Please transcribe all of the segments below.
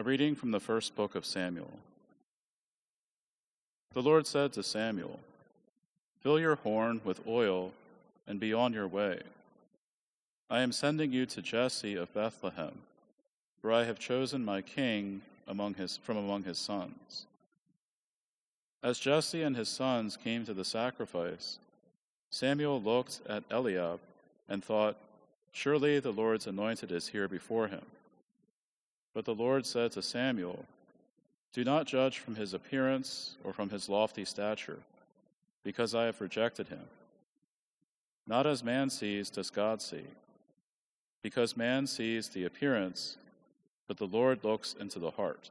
A reading from the first book of Samuel. The Lord said to Samuel, Fill your horn with oil and be on your way. I am sending you to Jesse of Bethlehem, for I have chosen my king among his, from among his sons. As Jesse and his sons came to the sacrifice, Samuel looked at Eliab and thought, Surely the Lord's anointed is here before him. But the Lord said to Samuel, Do not judge from his appearance or from his lofty stature, because I have rejected him. Not as man sees does God see, because man sees the appearance, but the Lord looks into the heart.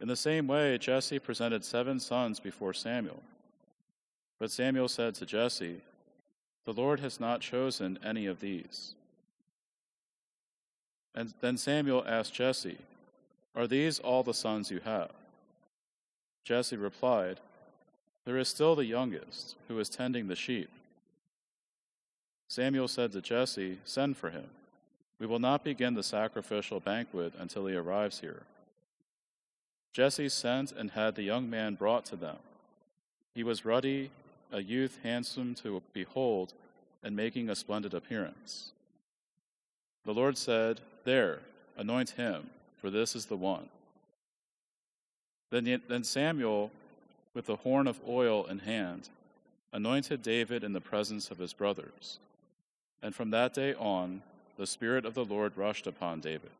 In the same way, Jesse presented seven sons before Samuel. But Samuel said to Jesse, The Lord has not chosen any of these. And then Samuel asked Jesse, Are these all the sons you have? Jesse replied, There is still the youngest, who is tending the sheep. Samuel said to Jesse, Send for him. We will not begin the sacrificial banquet until he arrives here. Jesse sent and had the young man brought to them. He was ruddy, a youth handsome to behold, and making a splendid appearance. The Lord said, There, anoint him, for this is the one. Then, then Samuel, with the horn of oil in hand, anointed David in the presence of his brothers. And from that day on, the Spirit of the Lord rushed upon David.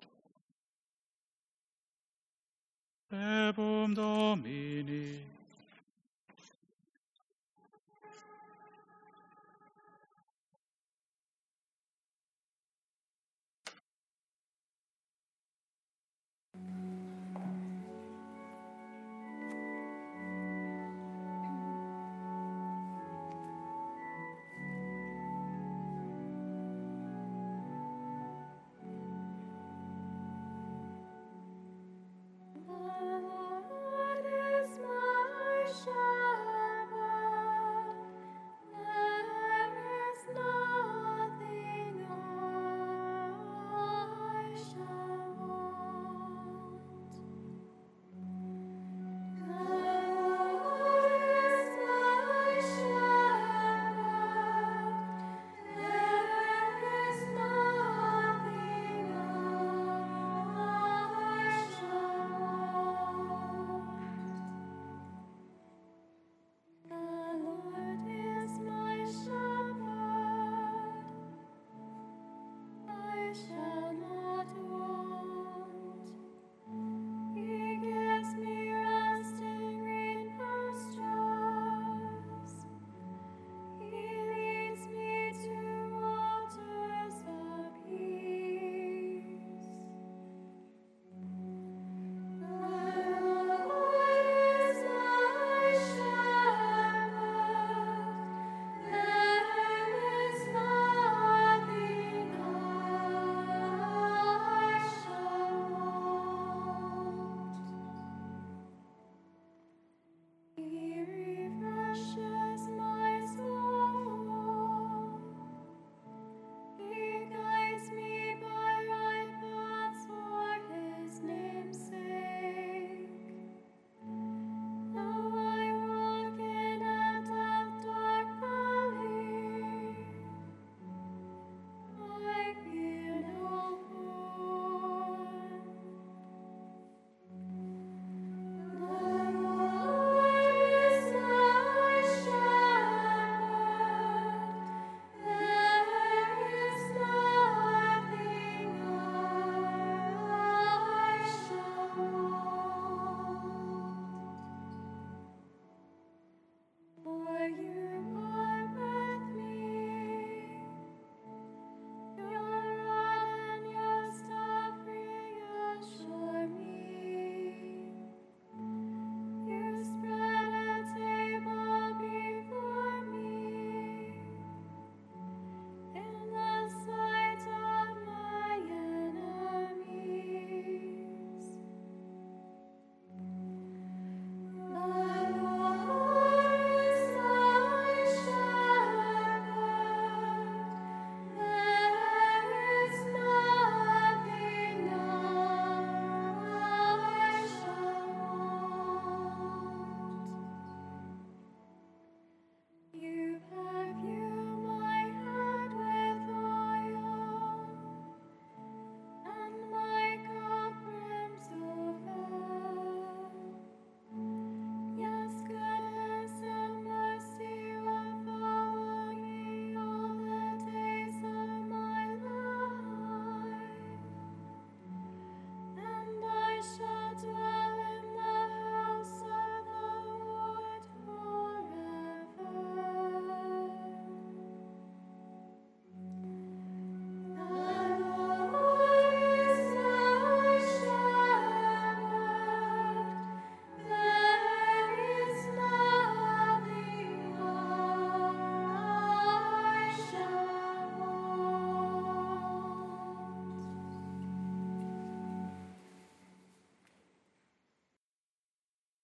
Domini. Is my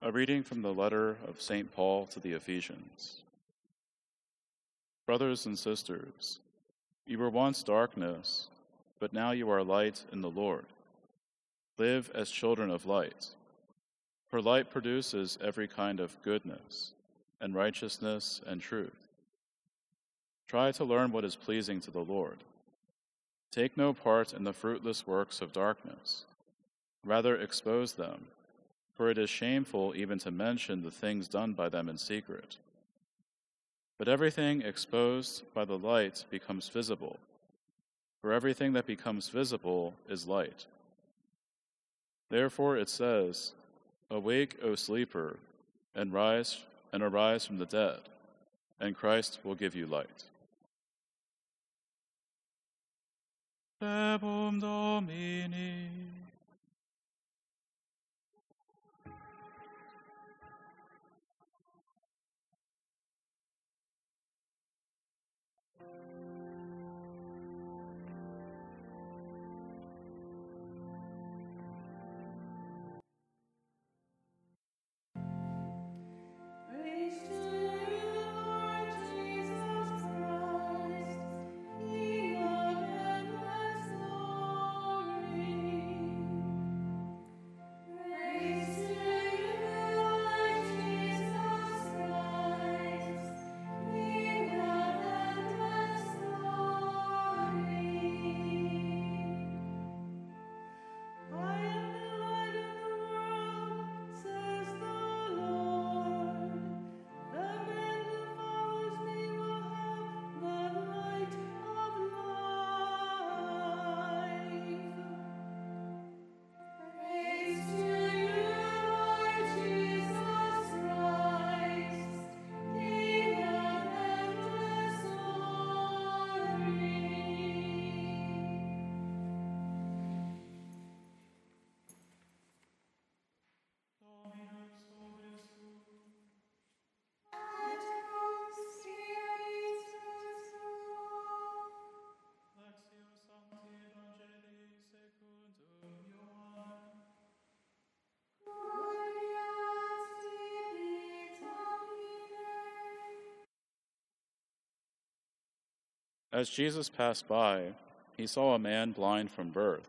A reading from the letter of St. Paul to the Ephesians. Brothers and sisters, you were once darkness, but now you are light in the Lord. Live as children of light, for light produces every kind of goodness, and righteousness and truth. Try to learn what is pleasing to the Lord. Take no part in the fruitless works of darkness, rather, expose them for it is shameful even to mention the things done by them in secret. But everything exposed by the light becomes visible, for everything that becomes visible is light. Therefore it says, Awake, O sleeper, and rise and arise from the dead, and Christ will give you light. Domini. As Jesus passed by, he saw a man blind from birth.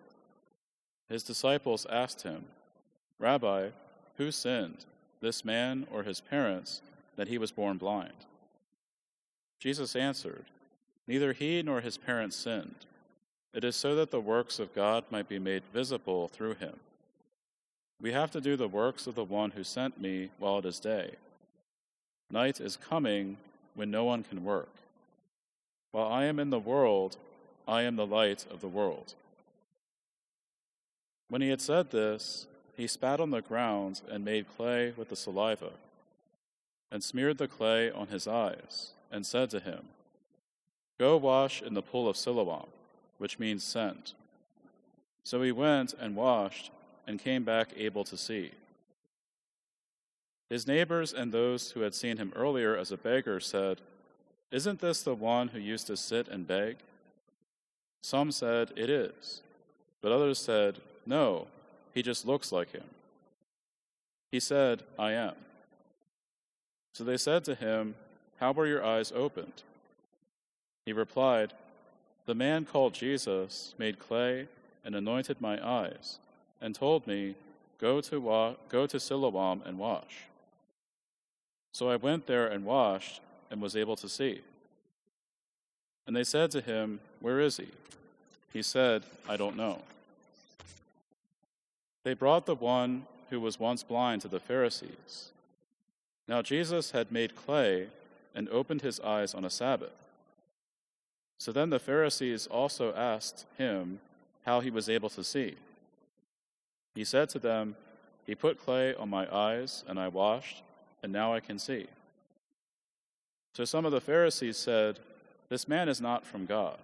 His disciples asked him, Rabbi, who sinned, this man or his parents, that he was born blind? Jesus answered, Neither he nor his parents sinned. It is so that the works of God might be made visible through him. We have to do the works of the one who sent me while it is day. Night is coming when no one can work. While I am in the world, I am the light of the world. When he had said this, he spat on the ground and made clay with the saliva, and smeared the clay on his eyes, and said to him, Go wash in the pool of Siloam, which means sent. So he went and washed, and came back able to see. His neighbors and those who had seen him earlier as a beggar said, isn't this the one who used to sit and beg? Some said, It is. But others said, No, he just looks like him. He said, I am. So they said to him, How were your eyes opened? He replied, The man called Jesus made clay and anointed my eyes, and told me, Go to, wa- go to Siloam and wash. So I went there and washed and was able to see. And they said to him, Where is he? He said, I don't know. They brought the one who was once blind to the Pharisees. Now Jesus had made clay and opened his eyes on a Sabbath. So then the Pharisees also asked him how he was able to see. He said to them, He put clay on my eyes, and I washed, and now I can see. So some of the Pharisees said, This man is not from God,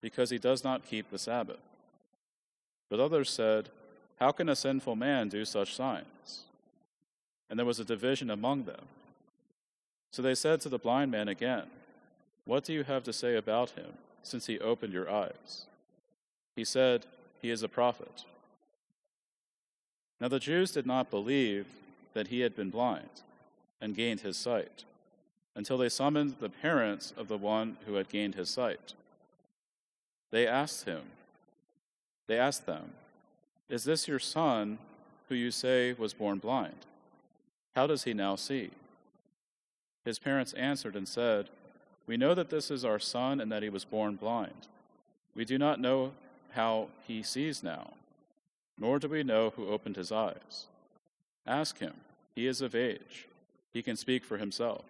because he does not keep the Sabbath. But others said, How can a sinful man do such signs? And there was a division among them. So they said to the blind man again, What do you have to say about him, since he opened your eyes? He said, He is a prophet. Now the Jews did not believe that he had been blind and gained his sight, until they summoned the parents of the one who had gained his sight. They asked him, they asked them, Is this your son who you say was born blind? How does he now see? His parents answered and said, We know that this is our son and that he was born blind. We do not know how he sees now, nor do we know who opened his eyes. Ask him. He is of age. He can speak for himself.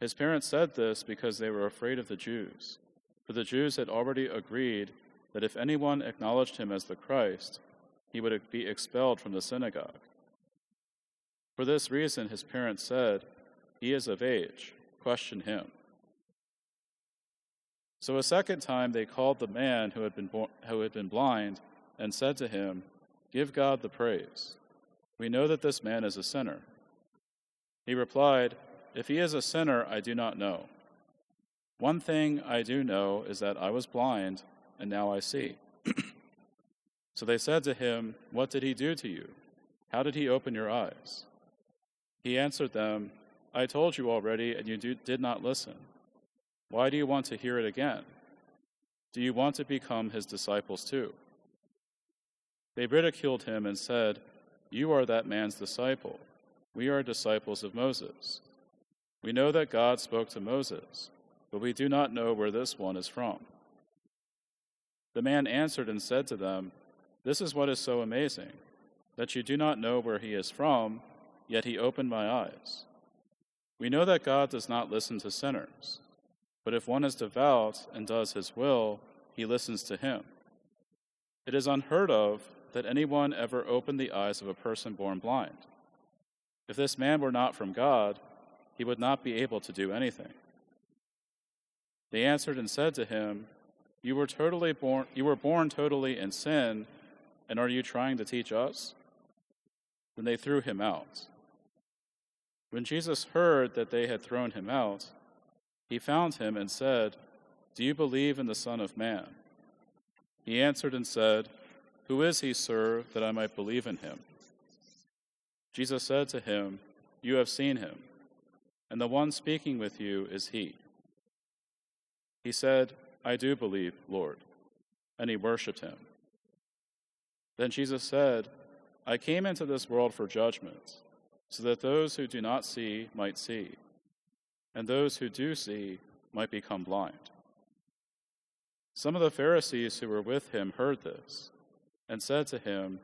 His parents said this because they were afraid of the Jews, for the Jews had already agreed that if anyone acknowledged him as the Christ, he would be expelled from the synagogue. For this reason, his parents said, He is of age, question him. So a second time they called the man who had been, born, who had been blind and said to him, Give God the praise. We know that this man is a sinner. He replied, If he is a sinner, I do not know. One thing I do know is that I was blind, and now I see. so they said to him, What did he do to you? How did he open your eyes? He answered them, I told you already, and you do, did not listen. Why do you want to hear it again? Do you want to become his disciples too? They ridiculed him and said, You are that man's disciple. We are disciples of Moses. We know that God spoke to Moses, but we do not know where this one is from. The man answered and said to them, This is what is so amazing, that you do not know where he is from, yet he opened my eyes. We know that God does not listen to sinners, but if one is devout and does his will, he listens to him. It is unheard of that anyone ever opened the eyes of a person born blind. If this man were not from God, he would not be able to do anything. They answered and said to him, You were totally born you were born totally in sin, and are you trying to teach us? Then they threw him out. When Jesus heard that they had thrown him out, he found him and said, Do you believe in the Son of Man? He answered and said, who is he, sir, that I might believe in him? Jesus said to him, You have seen him, and the one speaking with you is he. He said, I do believe, Lord. And he worshipped him. Then Jesus said, I came into this world for judgment, so that those who do not see might see, and those who do see might become blind. Some of the Pharisees who were with him heard this and said to him,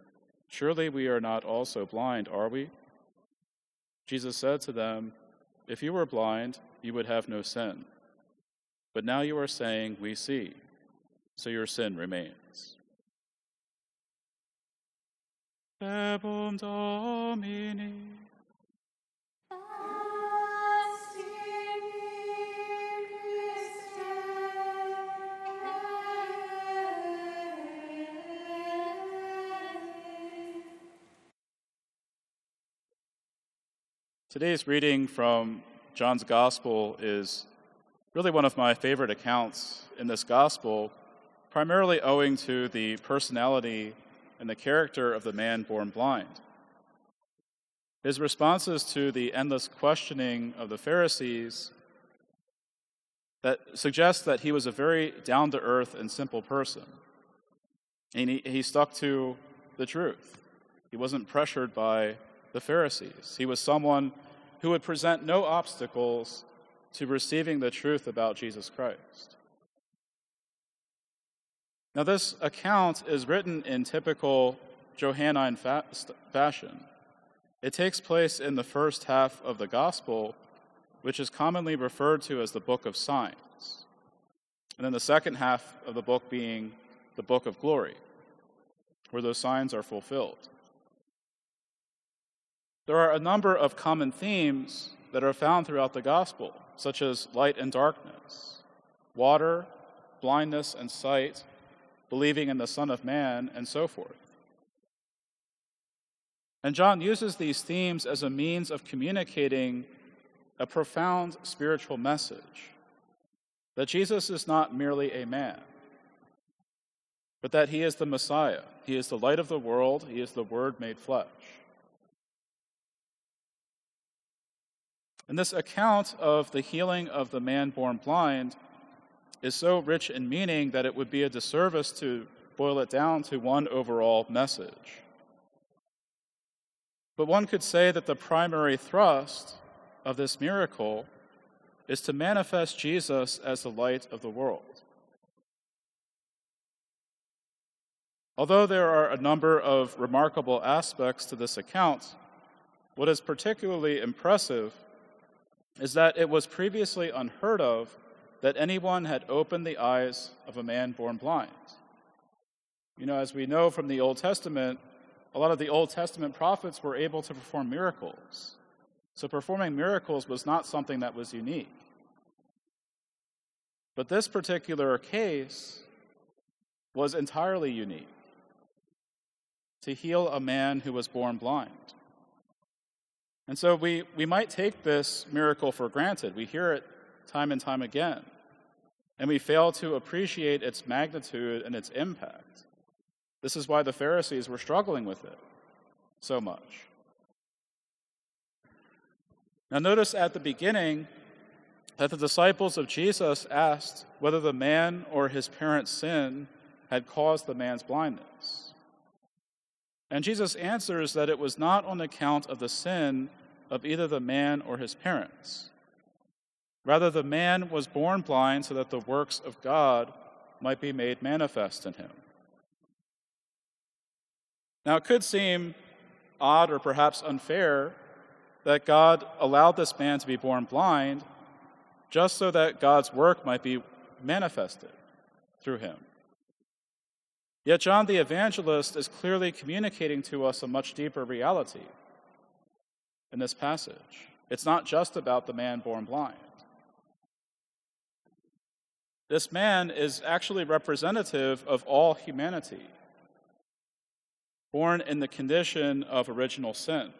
Surely we are not also blind, are we? Jesus said to them, If you were blind, you would have no sin. But now you are saying, We see, so your sin remains. Domini. Today's reading from John's Gospel is really one of my favorite accounts in this Gospel, primarily owing to the personality and the character of the man born blind. His responses to the endless questioning of the Pharisees that suggests that he was a very down to earth and simple person. And he, he stuck to the truth. He wasn't pressured by the Pharisees. He was someone who would present no obstacles to receiving the truth about Jesus Christ. Now, this account is written in typical Johannine fa- fashion. It takes place in the first half of the Gospel, which is commonly referred to as the book of signs, and then the second half of the book being the book of glory, where those signs are fulfilled. There are a number of common themes that are found throughout the gospel, such as light and darkness, water, blindness and sight, believing in the Son of Man, and so forth. And John uses these themes as a means of communicating a profound spiritual message that Jesus is not merely a man, but that he is the Messiah. He is the light of the world, he is the Word made flesh. And this account of the healing of the man born blind is so rich in meaning that it would be a disservice to boil it down to one overall message. But one could say that the primary thrust of this miracle is to manifest Jesus as the light of the world. Although there are a number of remarkable aspects to this account, what is particularly impressive is that it was previously unheard of that anyone had opened the eyes of a man born blind. You know, as we know from the Old Testament, a lot of the Old Testament prophets were able to perform miracles. So performing miracles was not something that was unique. But this particular case was entirely unique to heal a man who was born blind. And so we, we might take this miracle for granted. We hear it time and time again, and we fail to appreciate its magnitude and its impact. This is why the Pharisees were struggling with it so much. Now, notice at the beginning that the disciples of Jesus asked whether the man or his parents' sin had caused the man's blindness. And Jesus answers that it was not on account of the sin of either the man or his parents. Rather, the man was born blind so that the works of God might be made manifest in him. Now, it could seem odd or perhaps unfair that God allowed this man to be born blind just so that God's work might be manifested through him. Yet John the Evangelist is clearly communicating to us a much deeper reality in this passage. It's not just about the man born blind. This man is actually representative of all humanity, born in the condition of original sin.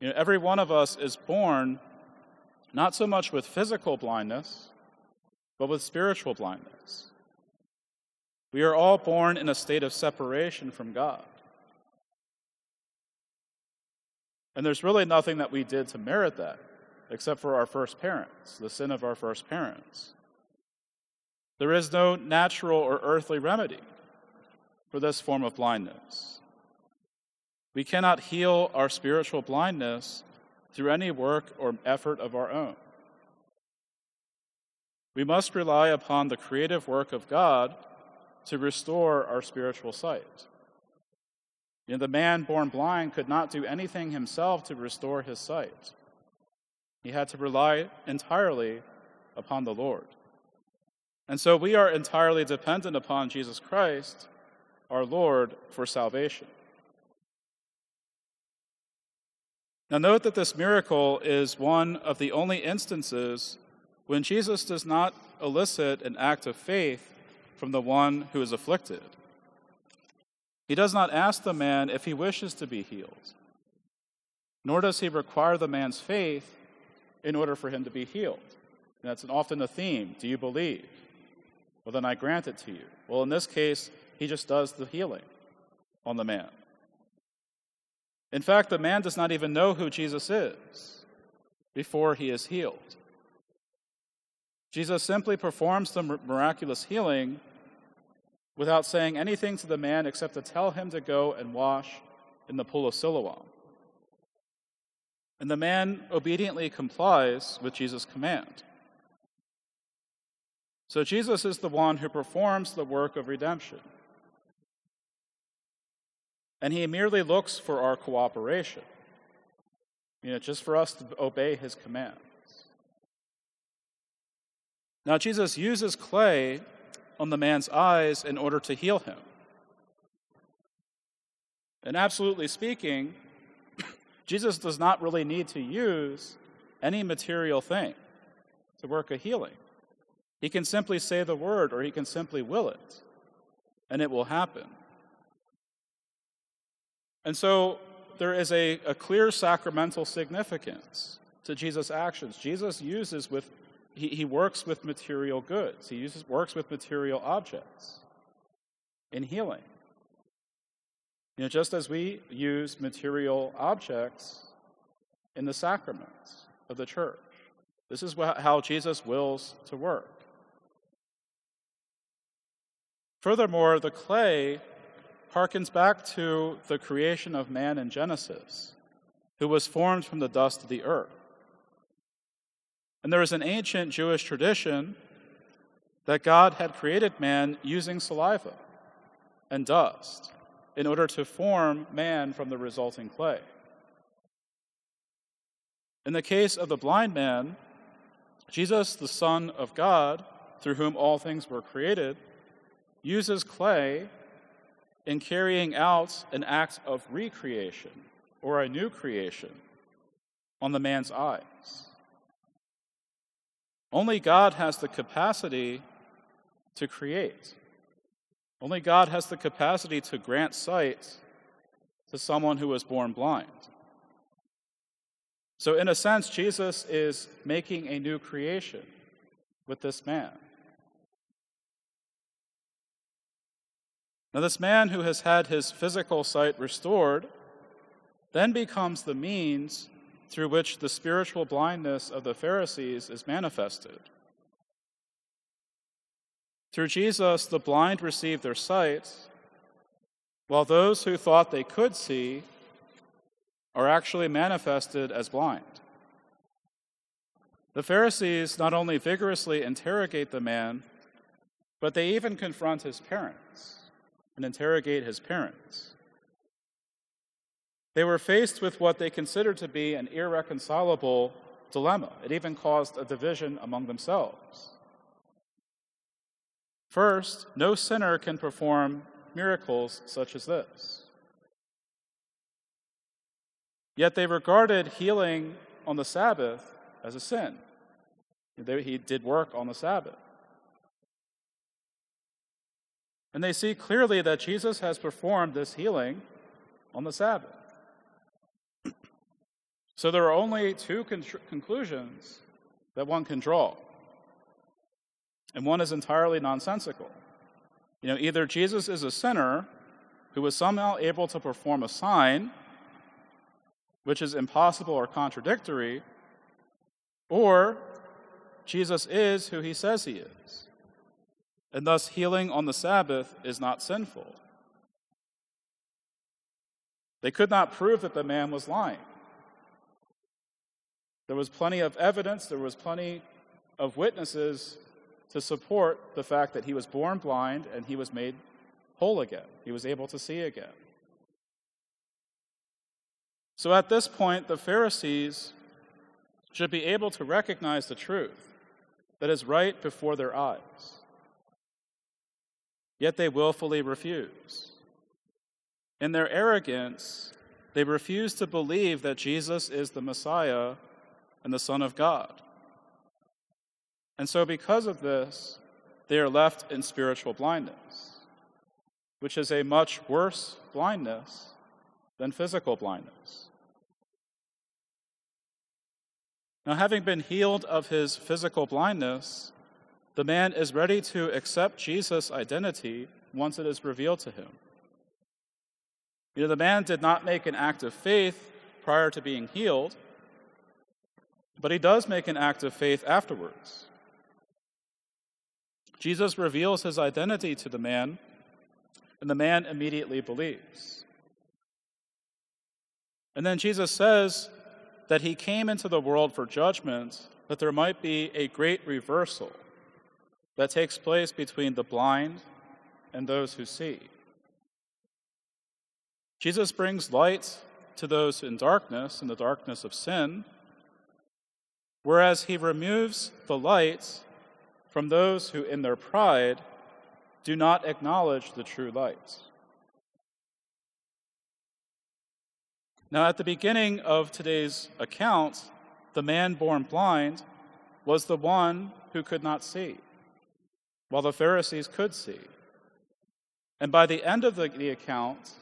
You know, every one of us is born not so much with physical blindness, but with spiritual blindness. We are all born in a state of separation from God. And there's really nothing that we did to merit that, except for our first parents, the sin of our first parents. There is no natural or earthly remedy for this form of blindness. We cannot heal our spiritual blindness through any work or effort of our own. We must rely upon the creative work of God to restore our spiritual sight. You know, the man born blind could not do anything himself to restore his sight. He had to rely entirely upon the Lord. And so we are entirely dependent upon Jesus Christ, our Lord, for salvation. Now, note that this miracle is one of the only instances when Jesus does not elicit an act of faith from the one who is afflicted. He does not ask the man if he wishes to be healed, nor does he require the man's faith in order for him to be healed. And that's often a theme. Do you believe? Well, then I grant it to you. Well, in this case, he just does the healing on the man. In fact, the man does not even know who Jesus is before he is healed. Jesus simply performs the miraculous healing without saying anything to the man except to tell him to go and wash in the pool of Siloam. And the man obediently complies with Jesus' command. So Jesus is the one who performs the work of redemption. And he merely looks for our cooperation, you know, just for us to obey his commands. Now, Jesus uses clay on the man's eyes in order to heal him. And absolutely speaking, Jesus does not really need to use any material thing to work a healing. He can simply say the word or he can simply will it, and it will happen. And so there is a, a clear sacramental significance to Jesus' actions. Jesus uses with he, he works with material goods, he uses, works with material objects in healing. You know, just as we use material objects in the sacraments of the church. This is how Jesus wills to work. Furthermore, the clay harkens back to the creation of man in Genesis, who was formed from the dust of the earth. And there is an ancient Jewish tradition that God had created man using saliva and dust in order to form man from the resulting clay. In the case of the blind man, Jesus, the Son of God, through whom all things were created, uses clay in carrying out an act of recreation or a new creation on the man's eyes. Only God has the capacity to create. Only God has the capacity to grant sight to someone who was born blind. So, in a sense, Jesus is making a new creation with this man. Now, this man who has had his physical sight restored then becomes the means through which the spiritual blindness of the Pharisees is manifested. Through Jesus, the blind receive their sight, while those who thought they could see are actually manifested as blind. The Pharisees not only vigorously interrogate the man, but they even confront his parents and interrogate his parents. They were faced with what they considered to be an irreconcilable dilemma. It even caused a division among themselves. First, no sinner can perform miracles such as this. Yet they regarded healing on the Sabbath as a sin. He did work on the Sabbath. And they see clearly that Jesus has performed this healing on the Sabbath. So there are only two con- conclusions that one can draw. And one is entirely nonsensical. You know, either Jesus is a sinner who was somehow able to perform a sign which is impossible or contradictory, or Jesus is who he says he is. And thus, healing on the Sabbath is not sinful. They could not prove that the man was lying. There was plenty of evidence, there was plenty of witnesses to support the fact that he was born blind and he was made whole again. He was able to see again. So at this point, the Pharisees should be able to recognize the truth that is right before their eyes. Yet they willfully refuse. In their arrogance, they refuse to believe that Jesus is the Messiah and the Son of God. And so, because of this, they are left in spiritual blindness, which is a much worse blindness than physical blindness. Now, having been healed of his physical blindness, the man is ready to accept Jesus' identity once it is revealed to him. You know, the man did not make an act of faith prior to being healed, but he does make an act of faith afterwards. Jesus reveals his identity to the man, and the man immediately believes. And then Jesus says that he came into the world for judgment, that there might be a great reversal that takes place between the blind and those who see. Jesus brings light to those in darkness, in the darkness of sin, whereas he removes the light from those who, in their pride, do not acknowledge the true light. Now, at the beginning of today's account, the man born blind was the one who could not see, while the Pharisees could see. And by the end of the, the account,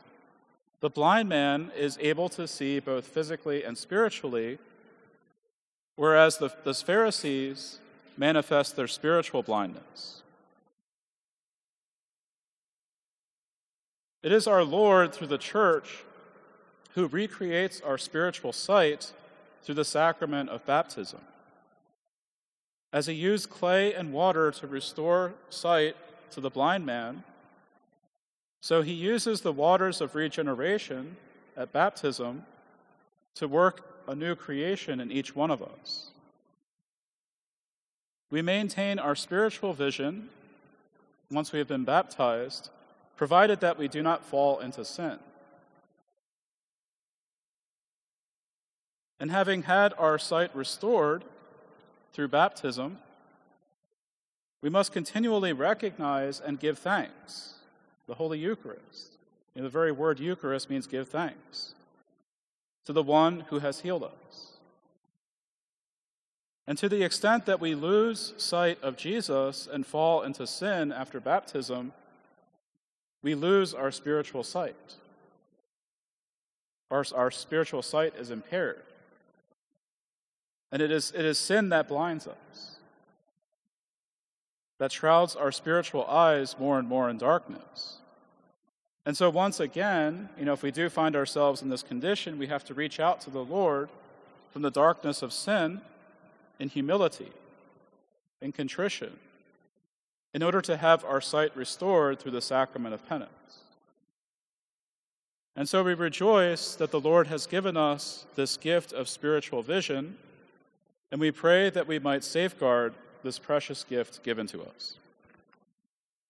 the blind man is able to see both physically and spiritually whereas the, the Pharisees manifest their spiritual blindness. It is our Lord through the church who recreates our spiritual sight through the sacrament of baptism. As he used clay and water to restore sight to the blind man, so he uses the waters of regeneration at baptism to work a new creation in each one of us. We maintain our spiritual vision once we have been baptized, provided that we do not fall into sin. And having had our sight restored through baptism, we must continually recognize and give thanks. The Holy Eucharist. The very word Eucharist means give thanks to the one who has healed us. And to the extent that we lose sight of Jesus and fall into sin after baptism, we lose our spiritual sight. Our, our spiritual sight is impaired. And it is, it is sin that blinds us, that shrouds our spiritual eyes more and more in darkness. And so, once again, you know, if we do find ourselves in this condition, we have to reach out to the Lord from the darkness of sin in humility, in contrition, in order to have our sight restored through the sacrament of penance. And so we rejoice that the Lord has given us this gift of spiritual vision, and we pray that we might safeguard this precious gift given to us.